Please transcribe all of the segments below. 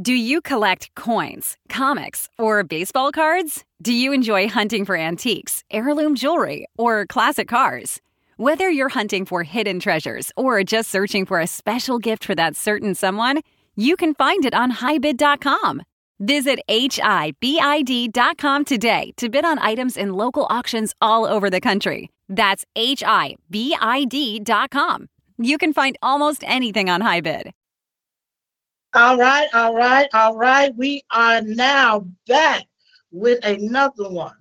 Do you collect coins, comics, or baseball cards? Do you enjoy hunting for antiques, heirloom jewelry, or classic cars? Whether you're hunting for hidden treasures or just searching for a special gift for that certain someone, you can find it on HiBid.com. Visit HIBID.com today to bid on items in local auctions all over the country. That's HIBID.com. You can find almost anything on HiBid. All right, all right, all right. We are now back with another one.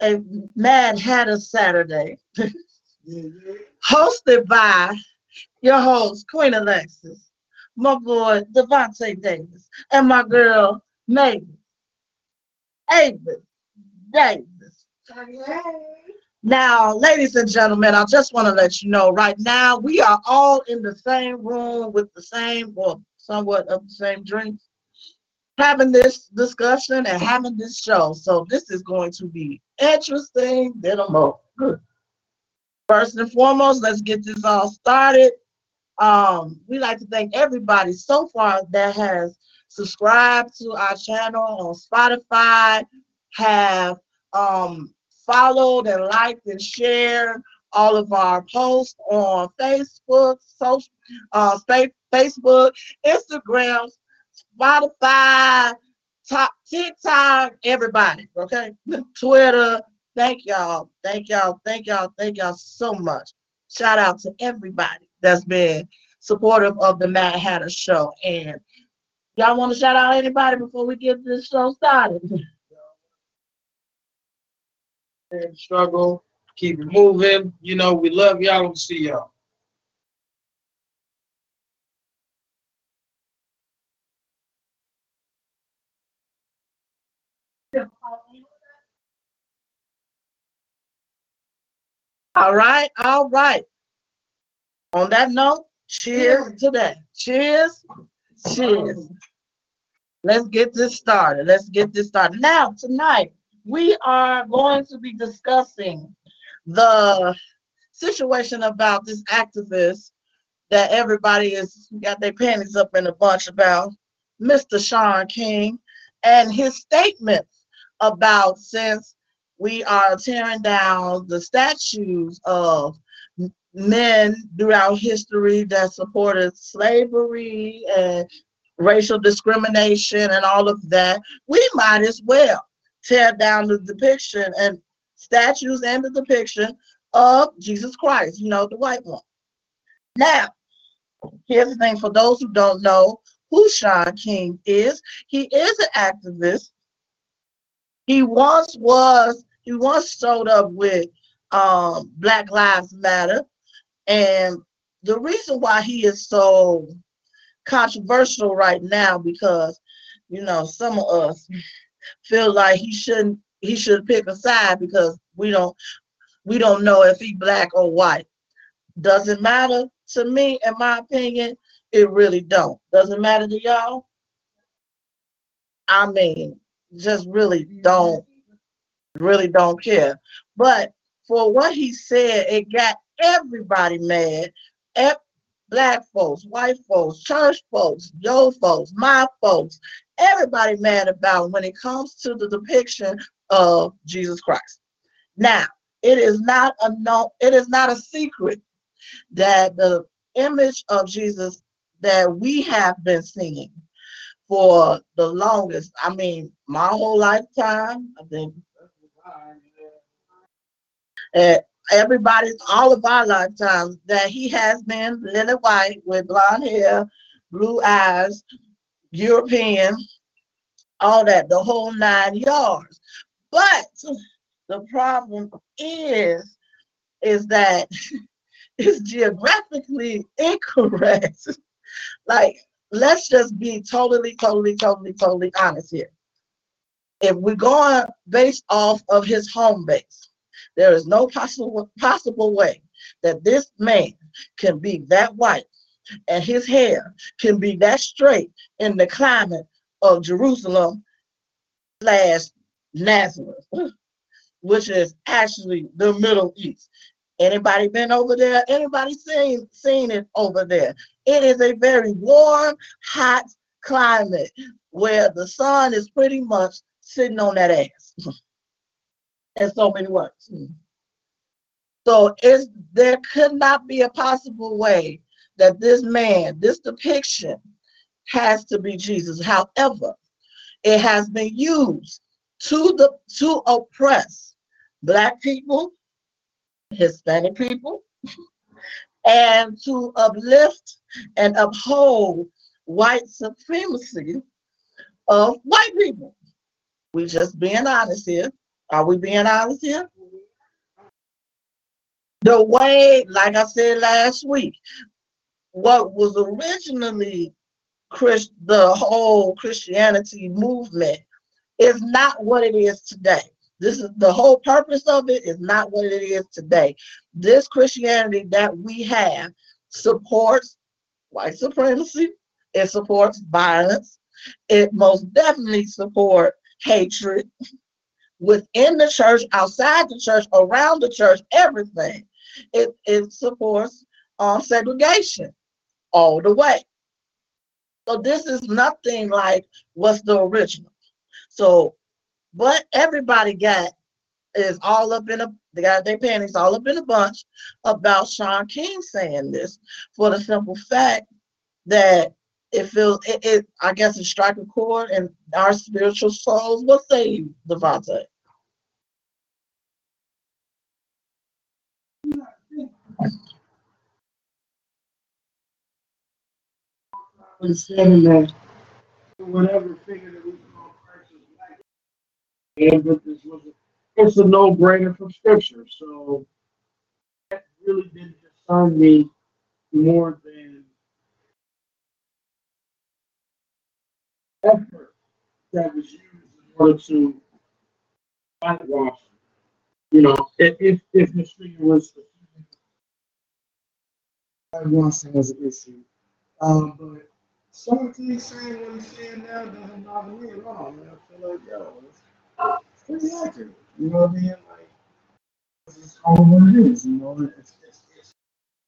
A Mad Hatter Saturday, mm-hmm. hosted by your host, Queen Alexis, my boy, Devontae Davis, and my girl, Megan Avis Davis. Now, ladies and gentlemen, I just want to let you know right now we are all in the same room with the same, well, somewhat of the same drinks, having this discussion and having this show. So this is going to be interesting. Then I'm First and foremost, let's get this all started. Um, we like to thank everybody so far that has subscribed to our channel on Spotify, have um, followed and liked and shared all of our posts on Facebook, social, uh, Facebook, Instagram, Spotify, top TikTok, everybody. Okay, Twitter. Thank y'all. Thank y'all. Thank y'all. Thank y'all so much. Shout out to everybody that's been supportive of the Mad Hatter Show. And y'all want to shout out anybody before we get this show started? And struggle, keep it moving. You know, we love y'all and see y'all. All right, all right. On that note, cheers today. Cheers. Cheers. Let's get this started. Let's get this started. Now, tonight, we are going to be discussing the situation about this activist that everybody is got their panties up in a bunch about, Mr. Shaun King, and his statements about since we are tearing down the statues of men throughout history that supported slavery and racial discrimination and all of that, we might as well tear down the depiction and statues and the depiction of Jesus Christ, you know, the white one. Now, here's the thing for those who don't know who Shaun King is, he is an activist. He once was he once showed up with um, Black Lives Matter. And the reason why he is so controversial right now, because, you know, some of us feel like he shouldn't, he should pick a side because we don't, we don't know if he black or white. Doesn't matter to me, in my opinion, it really don't. Doesn't matter to y'all. I mean, just really don't really don't care. But for what he said, it got everybody mad. Black folks, white folks, church folks, yo folks, my folks, everybody mad about when it comes to the depiction of Jesus Christ. Now, it is not a no, it is not a secret that the image of Jesus that we have been seeing for the longest, I mean, my whole lifetime, I think uh, everybody, all of our lifetimes, that he has been lily white with blonde hair, blue eyes, European, all that, the whole nine yards. But the problem is, is that it's geographically incorrect. like, let's just be totally, totally, totally, totally honest here. If we're going based off of his home base, there is no possible possible way that this man can be that white and his hair can be that straight in the climate of Jerusalem slash Nazareth, which is actually the Middle East. Anybody been over there? Anybody seen seen it over there? It is a very warm, hot climate where the sun is pretty much sitting on that ass in so many words. Hmm. So is there could not be a possible way that this man, this depiction, has to be Jesus. However, it has been used to the to oppress black people, Hispanic people, and to uplift and uphold white supremacy of white people. We just being honest here. Are we being honest here? The way, like I said last week, what was originally Christ, the whole Christianity movement is not what it is today. This is the whole purpose of it is not what it is today. This Christianity that we have supports white supremacy, it supports violence, it most definitely supports hatred within the church, outside the church, around the church, everything. It, it supports um, segregation all the way. So this is nothing like what's the original. So, but everybody got is all up in a they got their panties all up in a bunch about Shaun King saying this for the simple fact that it feels it, it I guess it strike a chord and our spiritual souls. What say you, Devontae? whatever figure that we call Christ is black, and that this was a, it's a no-brainer from scripture. So that really didn't concern me more than effort that was used in order to whitewash. You know, if if, if this figure was whitewashing was an issue. Um, but some of the things saying what he's saying now doesn't bother me at all, man. I feel like, yo, accurate. You know what I mean? Like, it's just all what it is, you know? It's, it's, it's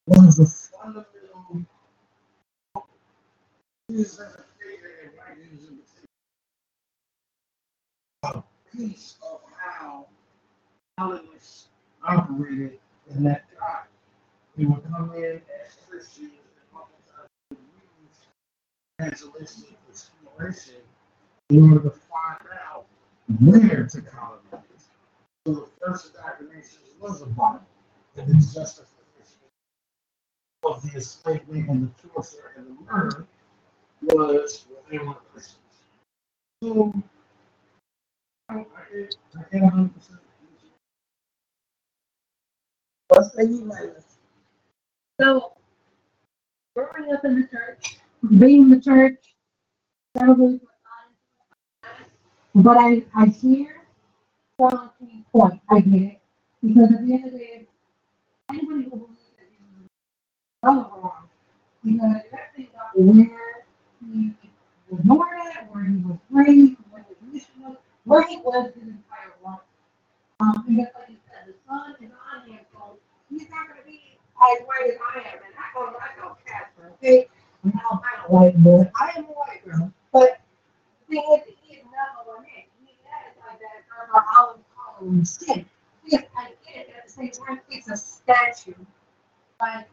one of the fundamental things that a piece of how Hollywood's operated in that time. They would come in as Christians and oftentimes would use exploration in order to find where to colonize. So the first indoctrination was a Bible, and the justification of the enslavement and the torture and the murder was well, they were Christians. So I, I, get- I get 100%. What say you, So, growing up in the church, being in the church, probably but I, I hear Charles King's point. I get it. Because at the end of the day, anybody who believes that he's wrong, wrong. Because that about where he was born at, where he was raised, where his mission was, where he was his entire life. Um, and just like you said, the sun is on him, so he's not gonna be as white as I am, and I go, I go Casper, okay? I'm not a white boy, I am a white girl, but the thing is, that color. Yes, I get it, at the same it's a statue, but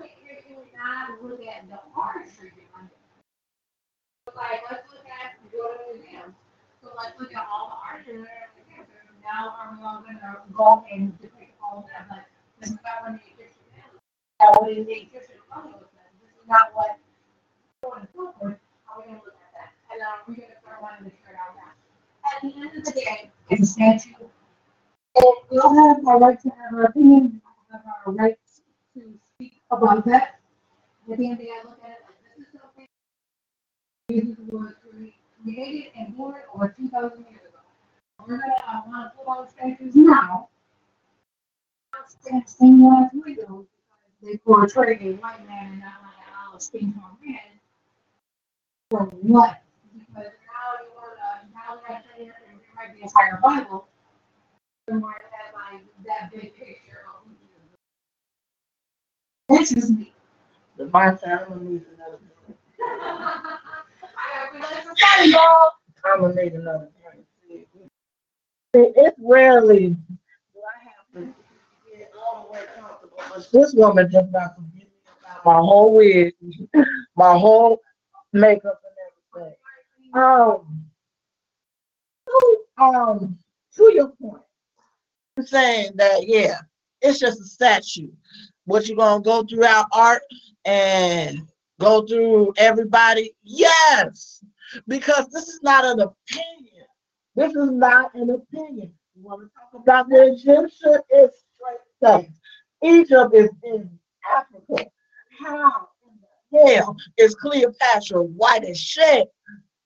you're not look at the artistry behind it. Like, let's look at, go to museum, so let's look at all the artistry there, now are we all gonna go and depict all that, like, this is not what the Egyptian man, that what the Egyptian this is not what, so on are we gonna look at to out that. At the end of the day, it's a statue. And we all have our right to have our opinion, we have our right to speak about that. At the end of the day, I look at it like, this is something Jesus was created and born over two thousand years ago. We're gonna, I wanna put on statues now. Stand same we do, because they portray a white man and not like an olive skin tone man. For what? To the to Jesus is. That's just me. I'm gonna need another. right, y'all. I'm gonna need another drink. See, It's rarely do I have to get all the way comfortable, but this woman just about to get me about my whole wig, my whole makeup and everything. Um, to, um, to your point, saying that yeah, it's just a statue. What you gonna go throughout art and go through everybody? Yes, because this is not an opinion. This is not an opinion. You want to talk about the Egyptian? It's straight facts. Egypt is in Africa. How in the hell is Cleopatra white as shit?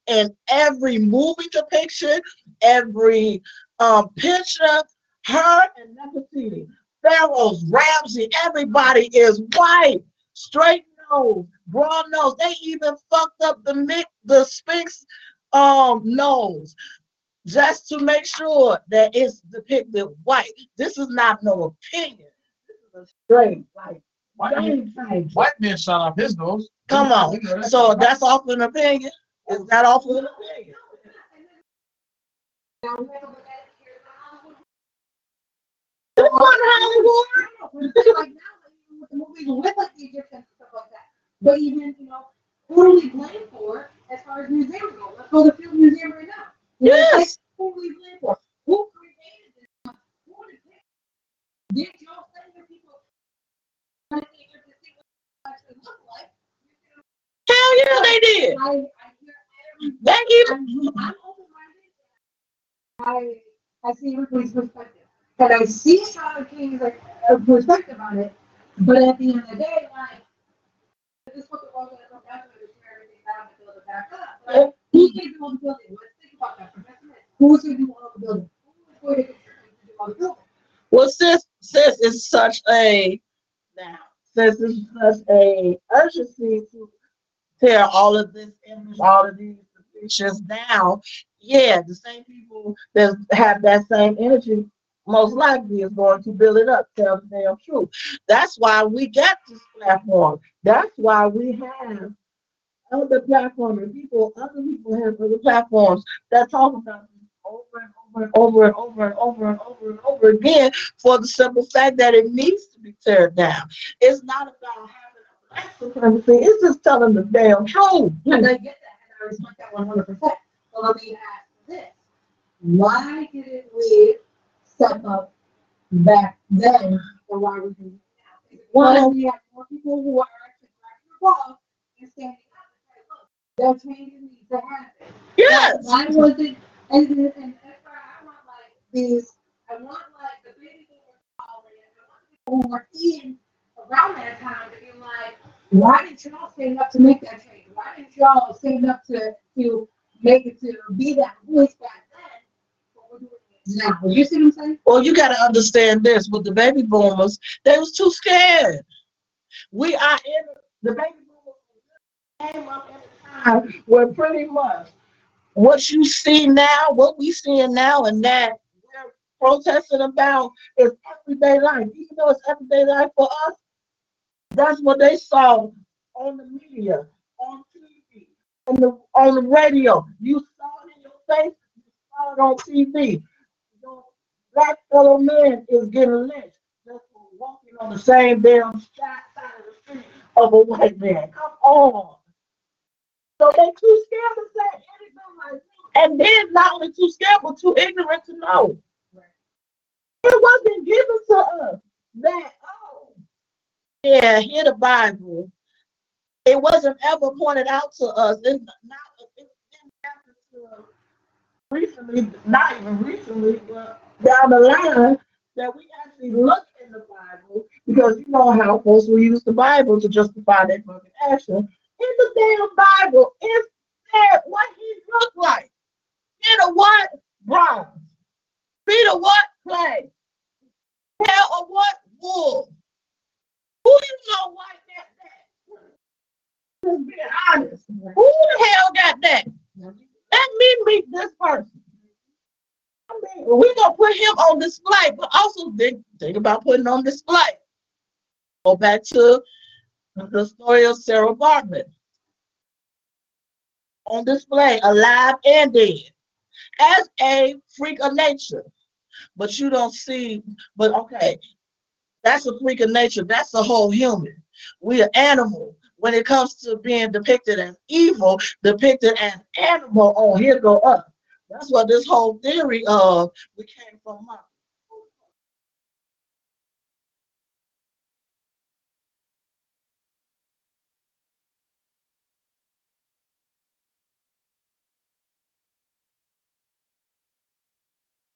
And every movie depiction, every um picture, her and Nefertiti, Pharaohs, Ramsey, everybody is white, straight nose, broad nose. They even fucked up the mi- the Sphinx um nose just to make sure that it's depicted white. This is not no opinion. This is a straight like White white man shot off his nose. Come on. So that's off an opinion. Is that opinion? Come on, Hollywood. like now, with the movies with like the Egyptians and stuff like that. But even, you know, who do we blame for as far as museums go? Let's go to the Field Museum right now. You know, Yes. Who do we blame for? Who created this? Who did it? Did y'all send your people to Egypt to see what it actually looked like? Hell yeah, they did. I, I hear every They even I'm, I'm open-minded. I, I see everybody's perspective. And I see how it came like a perspective on it, but at the end of the day, like, this is what the world is about to tear everything down and build it back up. Like, who's going to do all the building? Let's think about that for a minute. Who's to do all the building? Who's going to do all the building? Well, sis, sis is such a now. Sis is such a urgency to tear all of this image, all of these pictures down. Yeah, the same people that have that same energy most likely is going to build it up, tell the damn truth. That's why we got this platform. That's why we have other platforms and people, other people have other platforms that talk about this over and over and over and over and over and over and over again for the simple fact that it needs to be teared down. It's not about having a black supremacy, it's just telling the damn truth. And I get I respect that one hundred percent. But let me ask this: Why didn't we step up back then, or why we do it now? Why we have more people who are actually the ball and standing up and saying, "Look, that change needs to happen." Yes. Why wasn't, And and, and that's why I want like these. I want like the baby boomers already. I want people who were in around that time to be like, why didn't y'all stand up to make that change? Why didn't y'all stand up to to make it to be that voice back then? Now. You see what I'm saying? Well, you got to understand this with the baby boomers, they was too scared. We are in the baby boomers came up at a time where pretty much what you see now, what we seeing now, and that we're protesting about is everyday life. Even though it's everyday life for us, that's what they saw on the media, on TV, on the on the radio. You saw it in your face. You saw it on TV. Your black fellow man is getting lynched just for walking on the same damn side of the street of a white man. Come on. So they too scared to say anything like that. And then not only too scared, but too ignorant to know. It wasn't given to us that, yeah, hear the Bible. It wasn't ever pointed out to us. It's not, it didn't happen to us recently, not even recently, but down the line, that we actually look in the Bible because you know how folks will use the Bible to justify their fucking action. In the damn Bible, it said what he looked like. In a what? Bronze. Of what? Clay. Hair of what? Wool. Who you know like that? that? Being honest. Who the hell got that? Let me meet this person. I mean, we're gonna put him on display, but also think, think about putting on display. Go back to the story of Sarah Baartman. on display, alive and dead, as a freak of nature. But you don't see, but okay, that's a freak of nature. That's the whole human. We are animal. When it comes to being depicted as evil, depicted as animal, oh, here go up. That's what this whole theory of we came from monkey.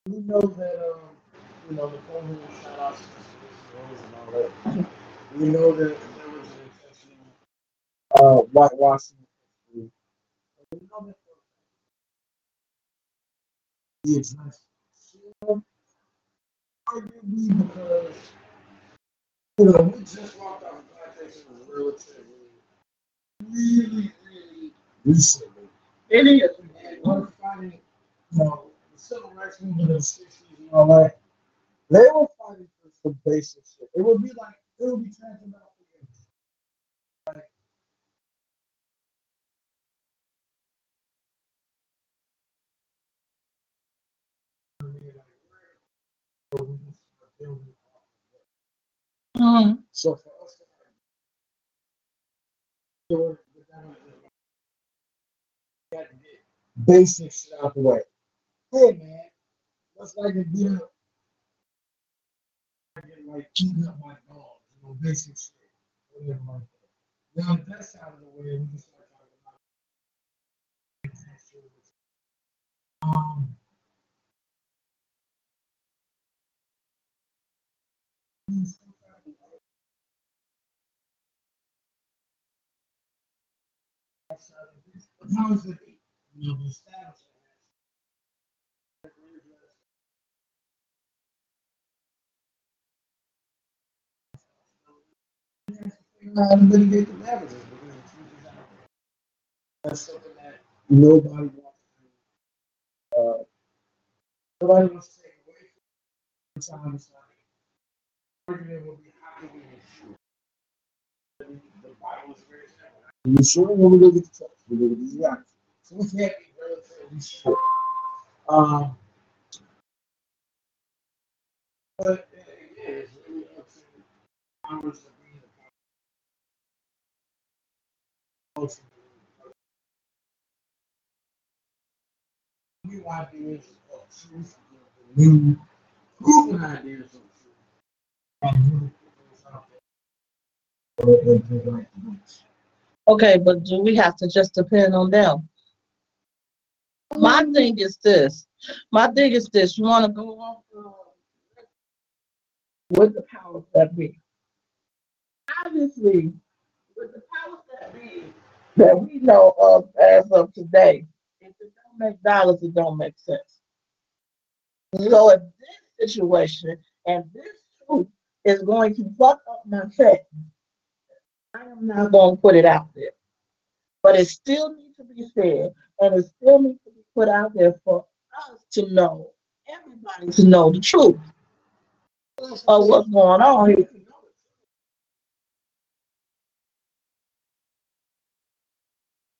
We know that, um, you know, the Napoleon shot out and all that. We know that there was an intentional uh, whitewashing. We. Arguably because, you know, we just walked out of plantation relatively, really, really recently. Is. And we're fighting, you know, the civil rights movement the sixties and all that. They were fighting some basic shit. It would be like it would be tantamount to like Mhm. So for us to basic shit out the way. Hey man, let's like up. Get like eating up my dog, you know, basic shit, whatever like that. Now that that's out of the way, we can start talking about. Um, But how is it, you know, established? To the truth is out there. That's something that nobody wants to, uh, nobody wants to take away from it's will be? The Bible is very simple. When we look at the text, we these guys. So we can't be relatively sure. Um, but it is really up to be. New ideas of truth, new proven ideas of truth. Okay, but do we have to just depend on them? My thing is this. My thing is this. You want to go off with the powers that be. Obviously, with the powers that be that we know of as of today, if it don't make dollars, it don't make sense. So if this situation and this truth is going to fuck up my check, I am not going to put it out there. But it still needs to be said, and it still needs to be put out there for us to know, everybody to know the truth of what's going on here.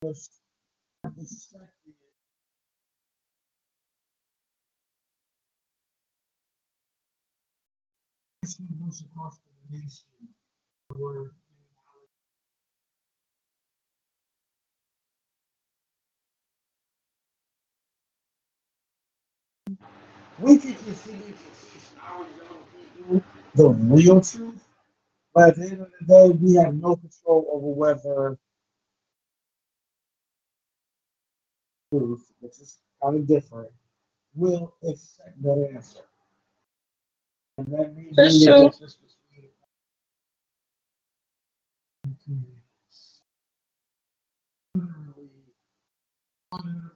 Across the nation were we the real truth, but at the end of the day, we have no control over whether truth, which is kind of different, will accept that answer. And that means That's we true. get this between- Literally, 100%.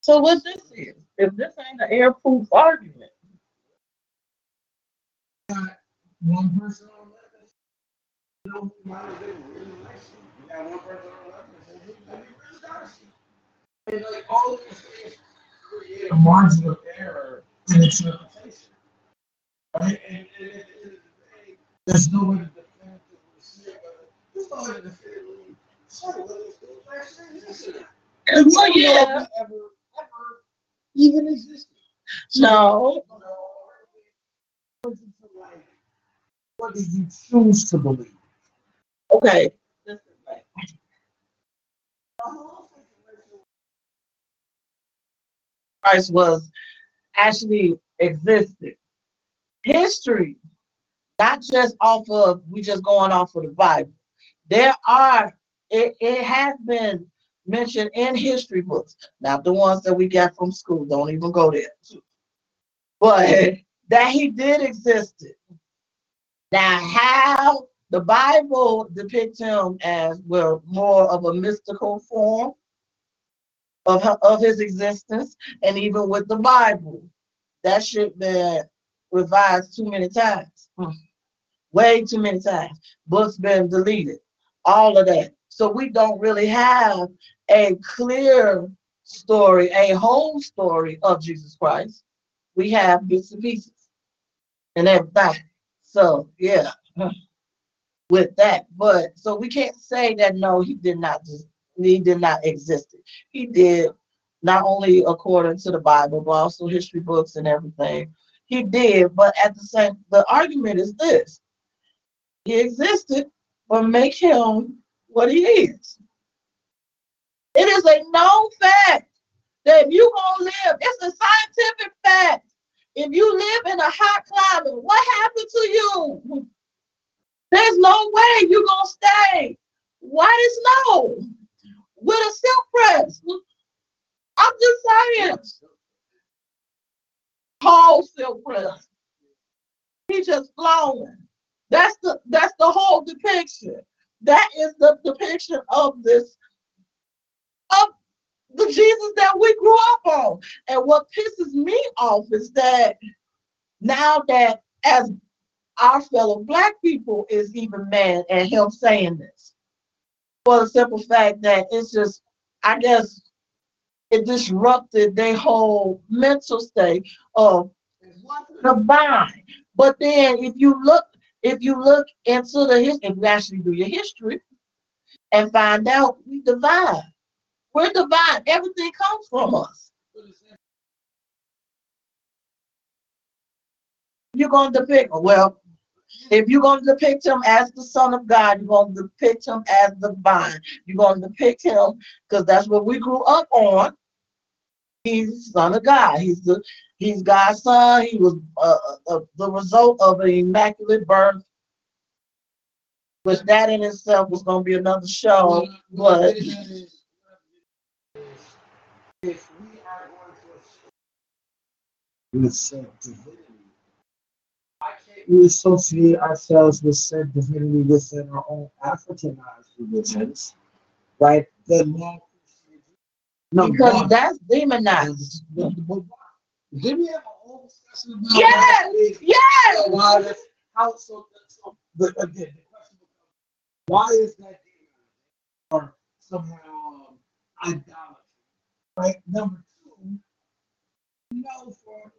So what this is, if this ain't an air-proof argument, got one person on eleven. You know, who might have been really nice. You got one person on eleven that said, "Hey, let me really nice." And like all of these things create a margin of error in interpretation. Right? And, and at the end of the day, there's no way to definitively say whether there's no way to definitively And Well, we don't know yeah. ever, ever even existed. No. You know, What do you choose to believe? Okay. Christ was actually existed. History, not just off of we just going off of the Bible. There are it, it has been mentioned in history books, not the ones that we got from school. Don't even go there. But that he did exist. Now, how the Bible depicts him as well more of a mystical form of, of his existence, and even with the Bible, that shit been revised too many times, Hmm. way too many times. Books been deleted, all of that. So we don't really have a clear story, a whole story of Jesus Christ. We have bits and pieces and everything. So yeah, with that, but so we can't say that no, he did not just he did not exist. He did not only according to the Bible, but also history books and everything. He did, but at the same, the argument is this: he existed, but make him what he is. It is a known fact that if you gonna live, it's a scientific fact. If you live in a hot climate, what happened to you? There's no way you're gonna stay white as snow with a silk press. I'm just saying, tall silk press. He just flowing. That's the that's the whole depiction. That is the depiction of this of the Jesus that we grew up on. And what pisses me off is that now that as our fellow black people is even mad at him saying this. For the simple fact that it's just, I guess, it disrupted their whole mental state of divine. But then if you look, if you look into the history, if you actually do your history and find out we divide. We're divine. Everything comes from us. You're going to depict, well, if you're going to depict him as the Son of God, you're going to depict him as divine. You're going to depict him because that's what we grew up on. He's the Son of God. He's the He's God's son. He was uh, uh, the result of an immaculate birth, which that in itself was going to be another show. But if we are going to said divinity, we associate ourselves with said divinity within our own Africanized religions, right? The long no, because that's demonized. Did we have a whole discussion about Yes! that? Yes. So why how so, so again, the question becomes, why is that demonized? Or somehow um, idolatry? Right? Number two, we know for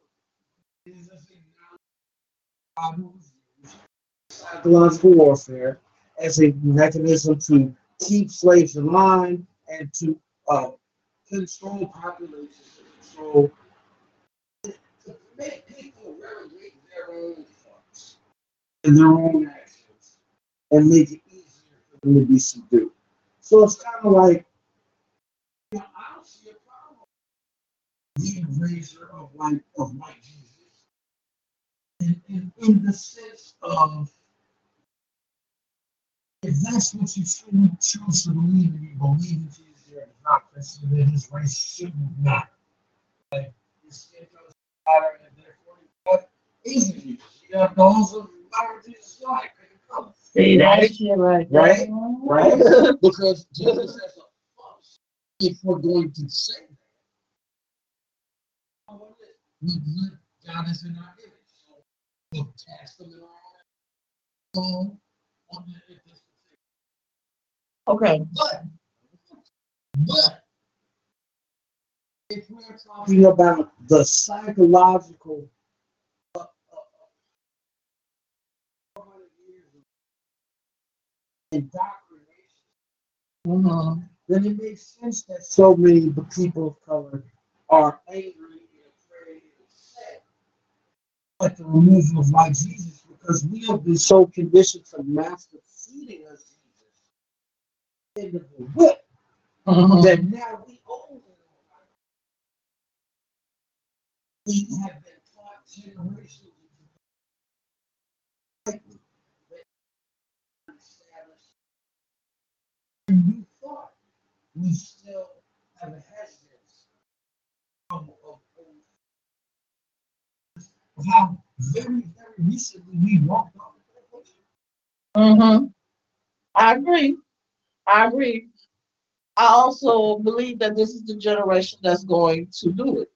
psychological warfare as a mechanism to keep slaves in line and to uh, control populations, control to make people relegate their own thoughts and their own actions and make it easier for them to be subdued. So it's kind of like, you know, I don't see a problem the eraser of white of white Jesus. In, in, in the sense of if that's what you truly choose to believe and you believe in Jesus, you're not Christian, then his race shouldn't matter. Like his skin matter, and therefore what is Jesus? You have those of our Jesus like. See that Right? right Right? Right? because Jesus has a fuss. If we're going to say that, we God is in our image. The, if this Okay. but, but, if we're talking about the psychological uh, uh, uh, 400 years of indoctrination Mhm. then it makes sense that so many people of color are angry and afraid and upset at the removal of white Jesus because we have been so conditioned to master feeding us Jesus into the whip Mhm. that now we own. We have been taught generations and we thought we have a hesitance of, of, of how very, very recently we walked the Mm-hmm. I agree. I agree. I also believe that this is the generation that's going to do it.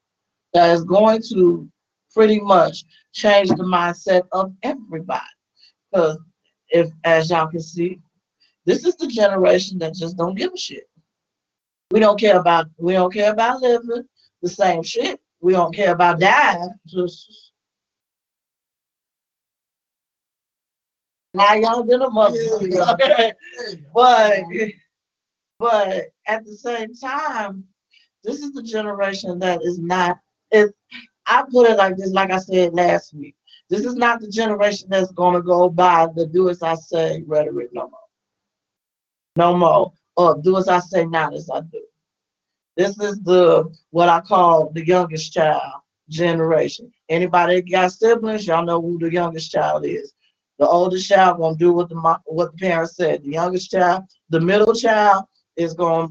That is going to pretty much change the mindset of everybody. Because if, as y'all can see, this is the generation that just don't give a shit. We don't care about we don't care about living the same shit. We don't care about dying. Just now y'all been a mother. Yeah. but but at the same time, this is the generation that is not is I put it like this, like I said last week. This is not the generation that's gonna go by the do as I say rhetoric no more. No more. Or do as I say, not as I do. This is the what I call the youngest child generation. Anybody got siblings, y'all know who the youngest child is. The oldest child gonna do what the what the parents said. The youngest child, the middle child is gonna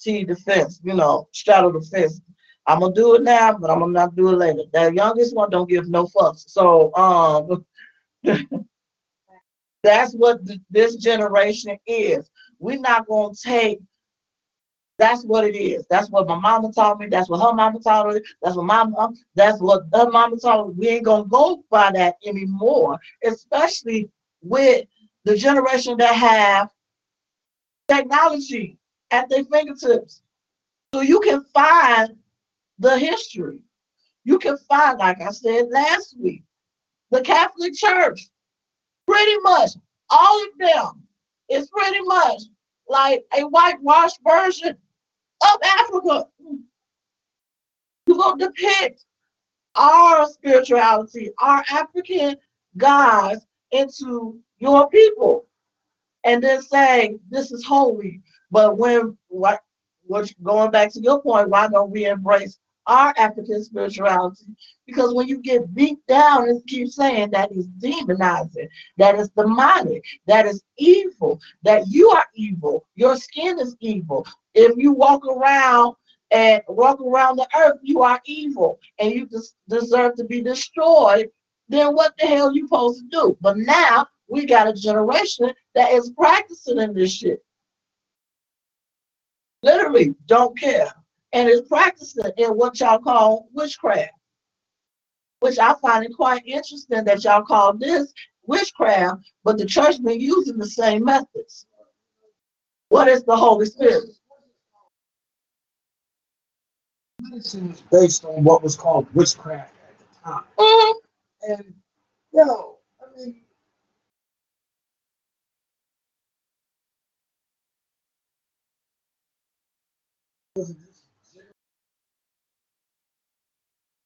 tee the fence, you know, straddle the fence. I'm gonna do it now, but I'm gonna not do it later. That youngest one don't give no fucks. So um, that's what th- this generation is. We're not gonna take. That's what it is. That's what my mama taught me. That's what her mama taught her. That's what my mom. That's what her mama taught me. We ain't gonna go by that anymore, especially with the generation that have technology at their fingertips. So you can find the history. You can find, like I said last week, the Catholic Church. Pretty much all of them is pretty much like a whitewashed version of Africa. You go depict our spirituality, our African gods into your people, and then say this is holy. But when what what going back to your point, why don't we embrace our African spirituality? Because when you get beat down and keep saying that is demonizing, that is demonic, that is evil, that you are evil, your skin is evil. If you walk around and walk around the earth, you are evil and you des- deserve to be destroyed, then what the hell you supposed to do? But now we got a generation that is practicing in this shit. Literally don't care. And is practicing in what y'all call witchcraft. Which I find it quite interesting that y'all call this witchcraft, but the church been using the same methods. What is the Holy Spirit? Medicine was based on what was called witchcraft at the time. Mhm. And, you know, I mean,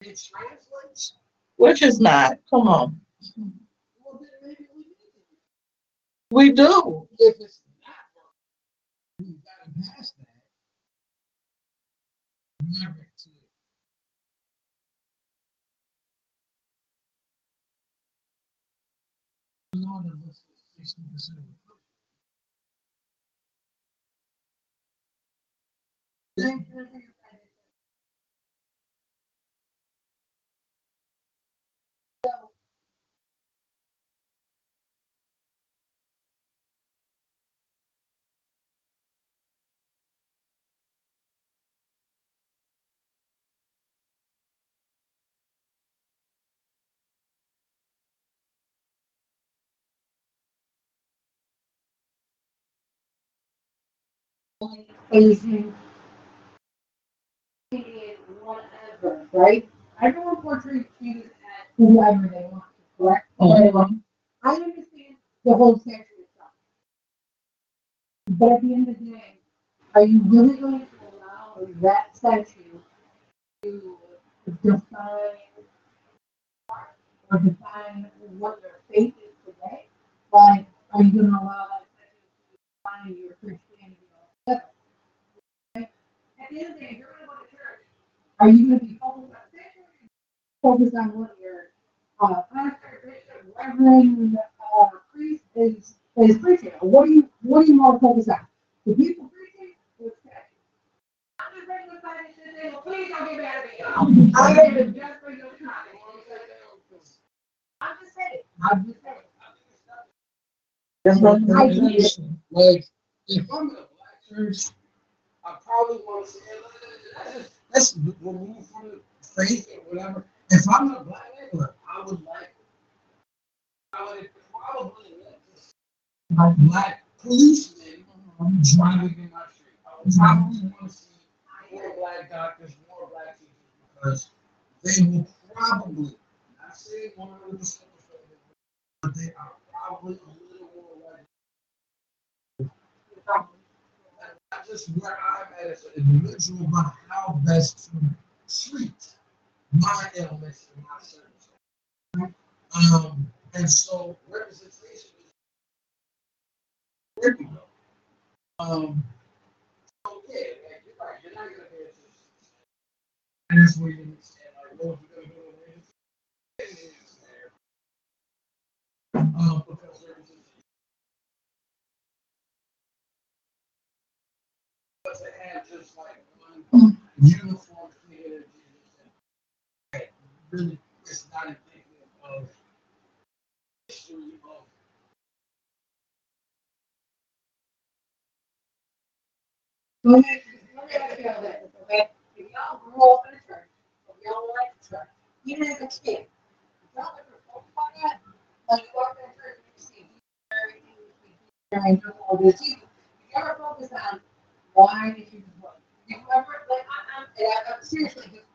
it's translates, Which is not. Come on. we. Do. If it's not Thank you. Us is sixty percent of the Asian, whatever, right? Everyone portrays Jesus as whoever they want, to, correct? Mhm. I understand the whole statue itself. But at the end of the day, are you really going to allow that statue to define or define what your faith is today? Like, are you gonna allow that statue to define your Christianity? At the end of the day, you're gonna go to church, are you be focused on? Focused what your uh, pastor, bishop, reverend, uh, priest is, is preaching. What do you, what do you want to focus on? The people preaching or statue? I'm just bringing the side and shit, well, please don't get mad at me. I'm just bring those comments. I'm just saying, I'm just saying. That's I it. Like, if I'm in a black church, I probably want to say, "Hey, let's, remove from faith or whatever. If I'm a black neighborhood, I would like, I would probably my black policemen driving in my street. I would probably want to see more black doctors, more black teachers, because they will probably, one hundred percent, but they are probably a little more like not just where I'm at as an individual, but how best to treat my ailments and my circumstances. Um, and so representation is go. Um, so yeah, you're right, you're not gonna be able to. And that's where you understand, like, if you're gonna there. Um, because representation. But to have just one uniform clear that really is not indicative of history of you okay? Y'all y'all like even as a kid, y'all ever thought about that, like you walk in church and you see everything, and do all this, you, you ever focus on why did you? You and I, I'm seriously just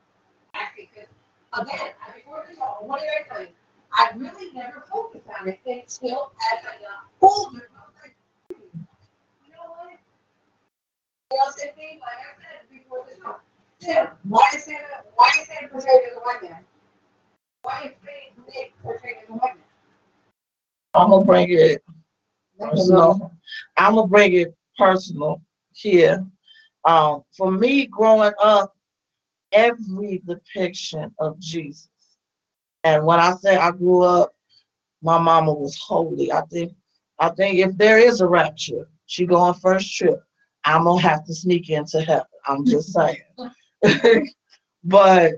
asking, because again, I before this all, what did I tell you? I really never focused on it until as I got older, I was like, you know what? You know, same thing, like I said before this one. Tim, why is Santa, why is Santa portrayed as a white man? Why is Saint Nick portrayed as a white man? I'm gonna bring it personal. I'm gonna bring it personal here. Um, for me, growing up, every depiction of Jesus, and when I say I grew up, my mama was holy. I think, I think if there is a rapture, she go on first trip. I'm gonna have to sneak into heaven. I'm just saying. but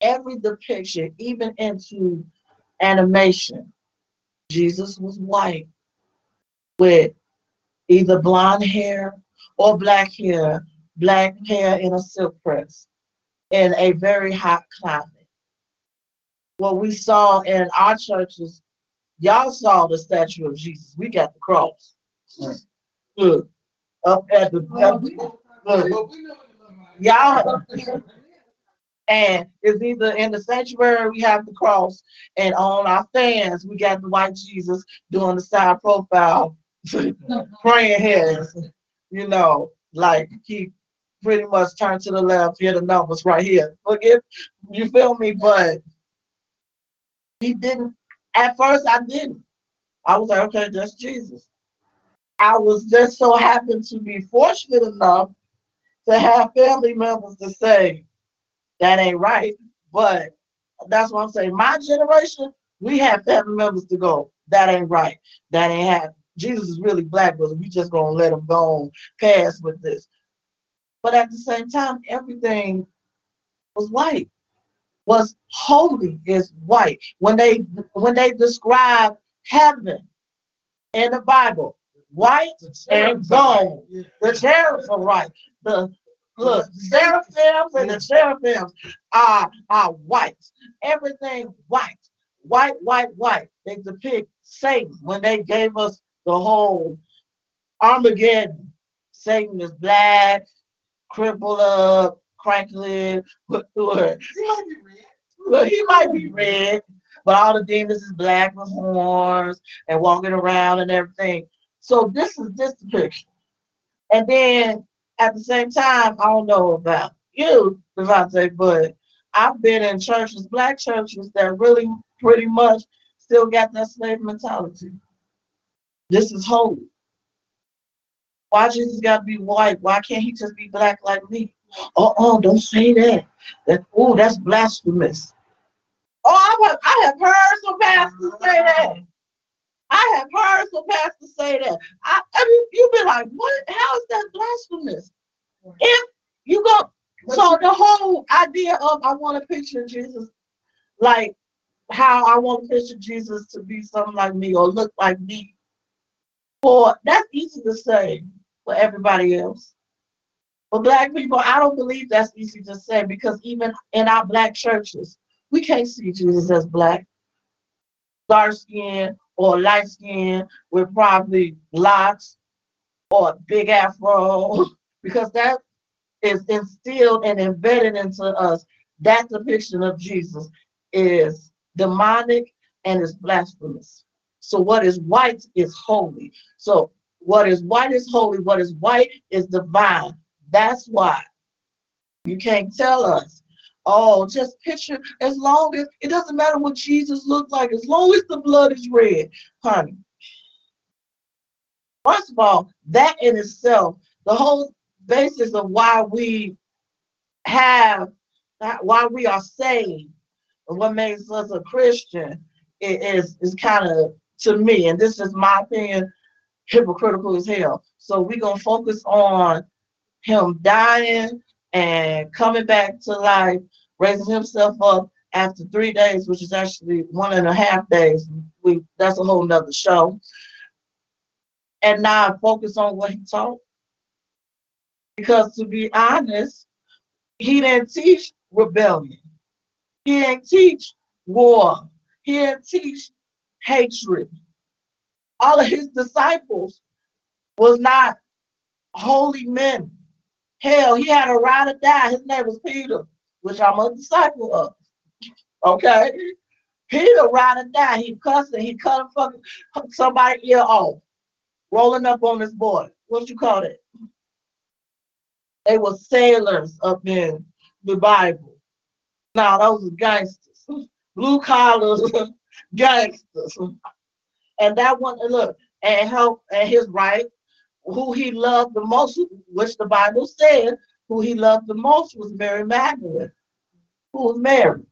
every depiction, even into animation, Jesus was white with either blonde hair or black hair, black hair in a silk press in a very hot climate. What we saw in our churches, y'all saw the statue of Jesus. We got the cross. Look, up at the, up- look, But we know what the love y'all, and it's either in the sanctuary we have the cross, and on our fans we got the white Jesus doing the side profile, praying hands. You know, like he pretty much turn to the left, here the numbers right here. Forgive, you feel me? But he didn't. At first, I didn't. I was like, okay, that's Jesus. I was just so happened to be fortunate enough to have family members to say that ain't right. But that's what I'm saying. My generation, we have family members to go, that ain't right. That ain't happening. Jesus is really black, but we just gonna let him go on past with this. But at the same time, everything was white. Was holy is white. When they when they describe heaven in the Bible, white and gold. The cherubs are white. The look, seraphims and the seraphims are are white. Everything white, white, white, white. They depict Satan when they gave us the whole Armageddon. Satan is black, crippled up, crackly. Well, he might be red, but all the demons is black with horns and walking around and everything. So this is this depiction. And then at the same time, I don't know about you, Devontae, but I've been in churches, black churches, that really pretty much still got that slave mentality. This is holy. Why Jesus got to be white? Why can't he just be black like me? Oh, oh, don't say that. That oh, that's blasphemous. Oh, I have, I have heard some pastors say that. I have heard some pastors say that. I, I mean, you've been like, what? How is that blasphemous? If you go, so the whole idea of I want to picture Jesus like how I want to picture Jesus to be something like me or look like me. For that's easy to say for everybody else. But black people, I don't believe that's easy to say because even in our black churches, we can't see Jesus as black, dark skin or light skin with probably locks or big afro, because that is instilled and embedded into us. That depiction of Jesus is demonic and is blasphemous. So what is white is holy. So what is white is holy. What is white is divine. That's why you can't tell us Oh, just picture as long as it doesn't matter what Jesus looked like, as long as the blood is red, honey. First of all, that in itself, the whole basis of why we have, why we are saved, what makes us a Christian is is kind of to me, and this is my opinion, hypocritical as hell. So we're gonna focus on him dying and coming back to life, raising himself up after three days, which is actually one and a half days. We that's a whole nother show. And now focus on what he taught. Because to be honest, he didn't teach rebellion. He didn't teach war. He didn't teach hatred. All of his disciples was not holy men. Hell, he had a ride or die. His name was Peter, which I'm a disciple of. Okay? Peter ride or die. He cussing. He cut a fucking somebody ear off. Rolling up on this boy. What you call it? They were sailors up in the Bible. Now those are gangsters. Blue collars gangsters. And that one, look, and help and his right who he loved the most, which the Bible said, who he loved the most was Mary Magdalene. Who was Mary?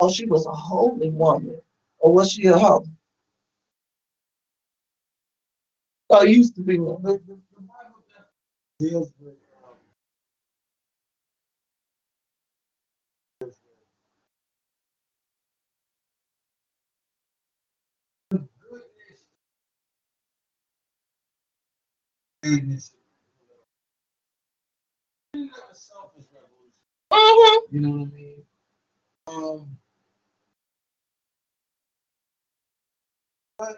Oh, she was a holy woman. Or was she a hoe? Oh, used to be deals You Mm-hmm. know what I mean? Um, but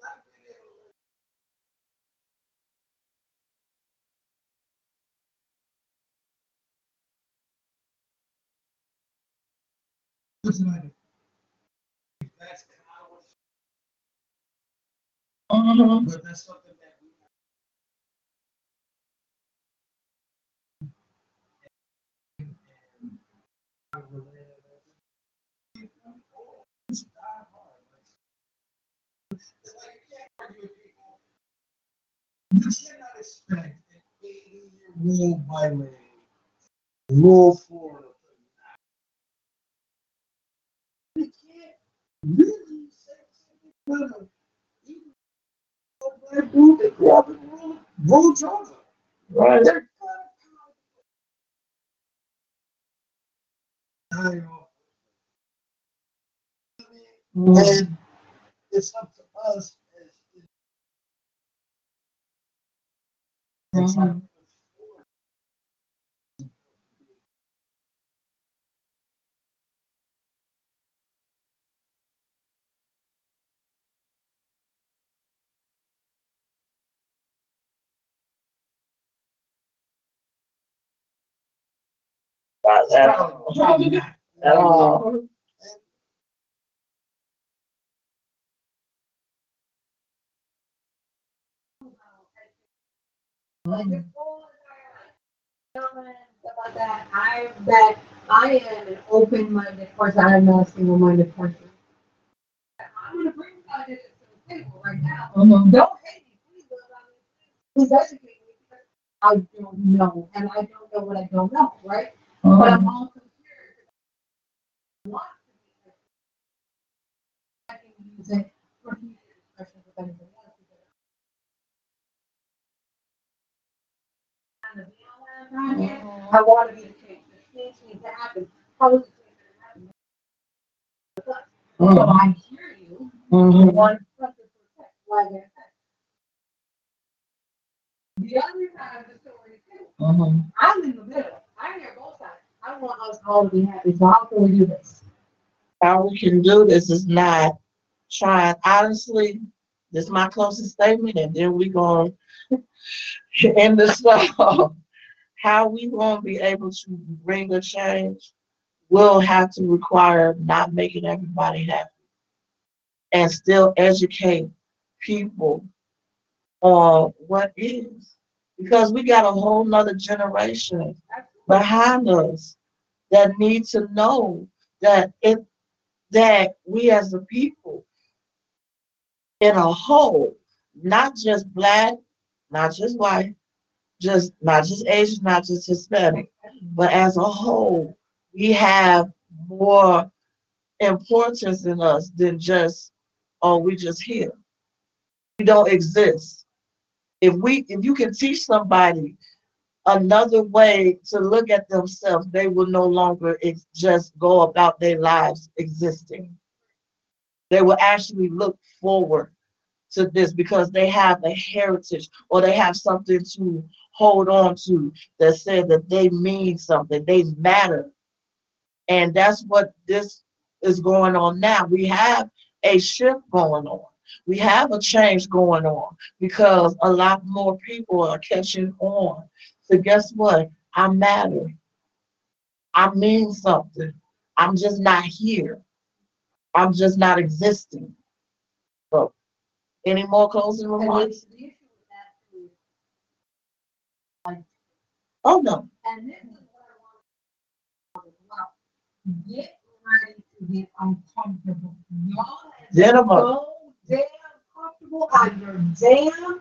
not being able to Listen, that's kind of what, but that's something You cannot expect an 80 year old white man in rural Florida. You can't really say something even a black that grew up in. Right. They're. And it's up to us as- It's like- Right, At all. At all. Like this whole entire like that, I, that I am an open-minded person, I'm not a single-minded person. I'm gonna bring something to the table right now. Don't hate me, please, I please educate me, because I don't know, and I don't know what I don't know, right? But I'm also curious. about. I can use it for future discussions with anybody else. because I'm gonna be on that time, yeah. I want to be the change, the change needs to happen. How is the change gonna happen? So Mhm. I hear you, one hundred percent, like I said. The other side of the story too, Mhm. I'm in the middle, I hear both sides, I want us all to be happy, so how can we do this? How we can do this is not trying, honestly, this is my closest statement, and then we gonna end this off. How we gonna be able to bring a change will have to require not making everybody happy. And still educate people on what is. Because we got a whole nother generation behind us that need to know that it that we as a people in a whole, not just black, not just white, just not just Asian, not just Hispanic, but as a whole, we have more importance in us than just, oh, we just here. We don't exist. If we if you can teach somebody another way to look at themselves, they will no longer ex- just go about their lives existing. They will actually look forward to this because they have a heritage or they have something to hold on to that says that they mean something, they matter. And that's what this is going on now. We have a shift going on. We have a change going on because a lot more people are catching on. So guess what? I matter. I mean something. I'm just not here. I'm just not existing. Any more closing remarks? the the issue with that Oh, no. and this is what I want to as well. Get ready to get uncomfortable. Y'all have Get 'em up. so damn comfortable on your damn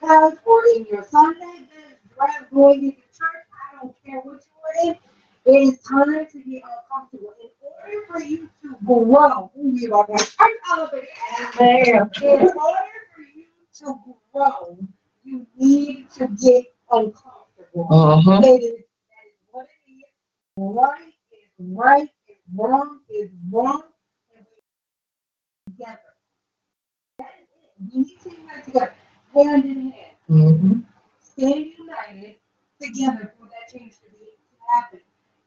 couch or in your Sunday best dress going into church. I don't care what you're in. It is time to get uncomfortable. In order for you to grow, ooh, you are going to church elevator. In order for you to grow, you need to get uncomfortable. Uh-huh. It is, that is what it is. Right is right, is wrong is wrong, and we together. That is it. We need to unite together, hand in hand, Mm-hmm. stand united together for that change to be to happen.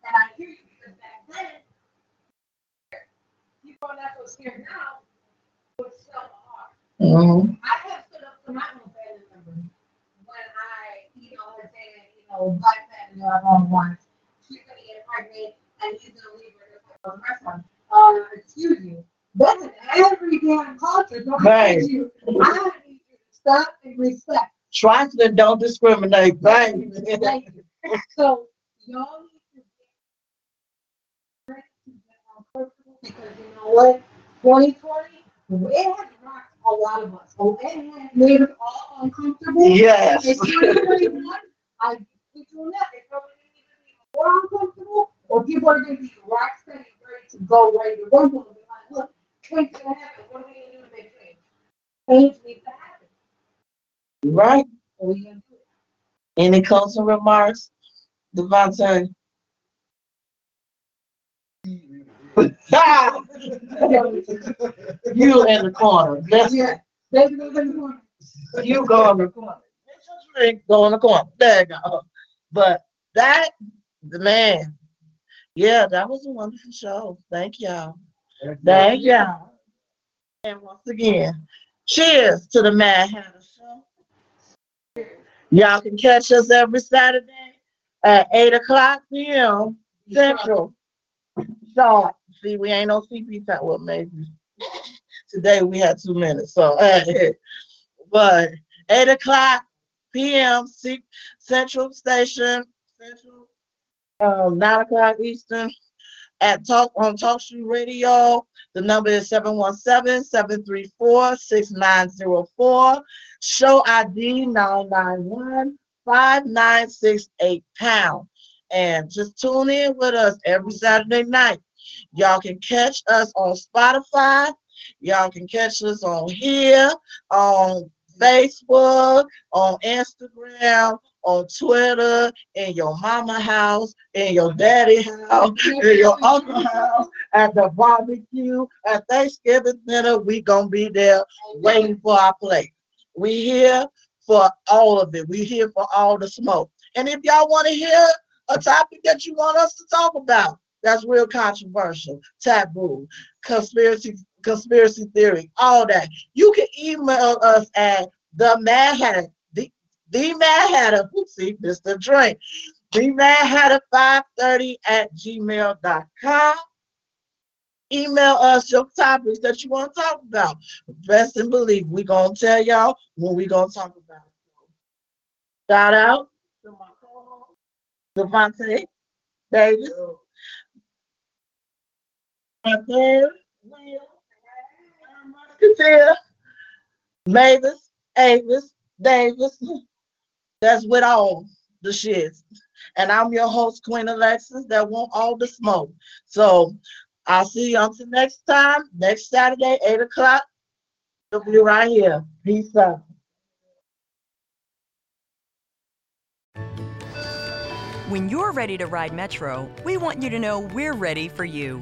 And I hear you because back then, people are not so scared now, but so hard. Mm-hmm. I have stood up to my own family members when I, you know, had said, you know, black family are on one. She's gonna get pregnant and he's gonna leave her just like a restaurant. Uh, excuse you. That's in every damn culture. Don't Right. you? I need you to stop and respect. Trifling don't discriminate. Thank you. Thank you. So y'all need to get ready to get uncomfortable because you know what? 2020, it has rocked a lot of us. Oh, it has made us all uncomfortable. Yes. It's 2021. I put you that. It's probably gonna either be more uncomfortable or people are gonna be rock steady, ready to go, ready to run. They'll be like, look, change is gonna happen. What are we gonna do to make change? Change needs to happen. Right. What are you gonna do? Any closing remarks? Devontae? You in the corner. Let's, Yeah. Baby, go in the corner. you go in the corner. Get your drink, go in the corner. There you go. But that, the man, yeah, that was a wonderful show. Thank y'all. Thank y'all. And once again, cheers to the Mad Hatter Show. Y'all can catch us every Saturday at 8 o'clock p.m. Central. Sharp. See, we ain't no CP time. Well, maybe. Today we had two minutes. So, but 8 o'clock p.m. Central Station, Central, um, 9 o'clock Eastern at Talk on Talk Street Radio. The number is 717-734-6904. Show ID 991-5968 pound. And just tune in with us every Saturday night. Y'all can catch us on Spotify. Y'all can catch us on here, on Facebook, on Instagram, on Twitter, in your mama house, in your daddy house, in your uncle house, at the barbecue, at Thanksgiving dinner. We gonna be there waiting for our plate. We here for all of it. We here for all the smoke. And if y'all want to hear a topic that you want us to talk about, that's real controversial, taboo, conspiracy, conspiracy theory, all that. You can email us at the Mad Hatter, the, the Mad Hatter, oopsie, Mr. Drink, the Mad Hatter 530 at gmail.com. Email us your topics that you want to talk about. Best and believe we gonna tell y'all when we gonna talk about it. Shout out to my co-host, Devontae Davis. Mavis, Avis, Davis. That's with all the shits. And I'm your host, Queen Alexis, that want all the smoke. So I'll see you until next time, next Saturday, 8 o'clock. We'll be right here. Peace out. When you're ready to ride Metro, we want you to know we're ready for you.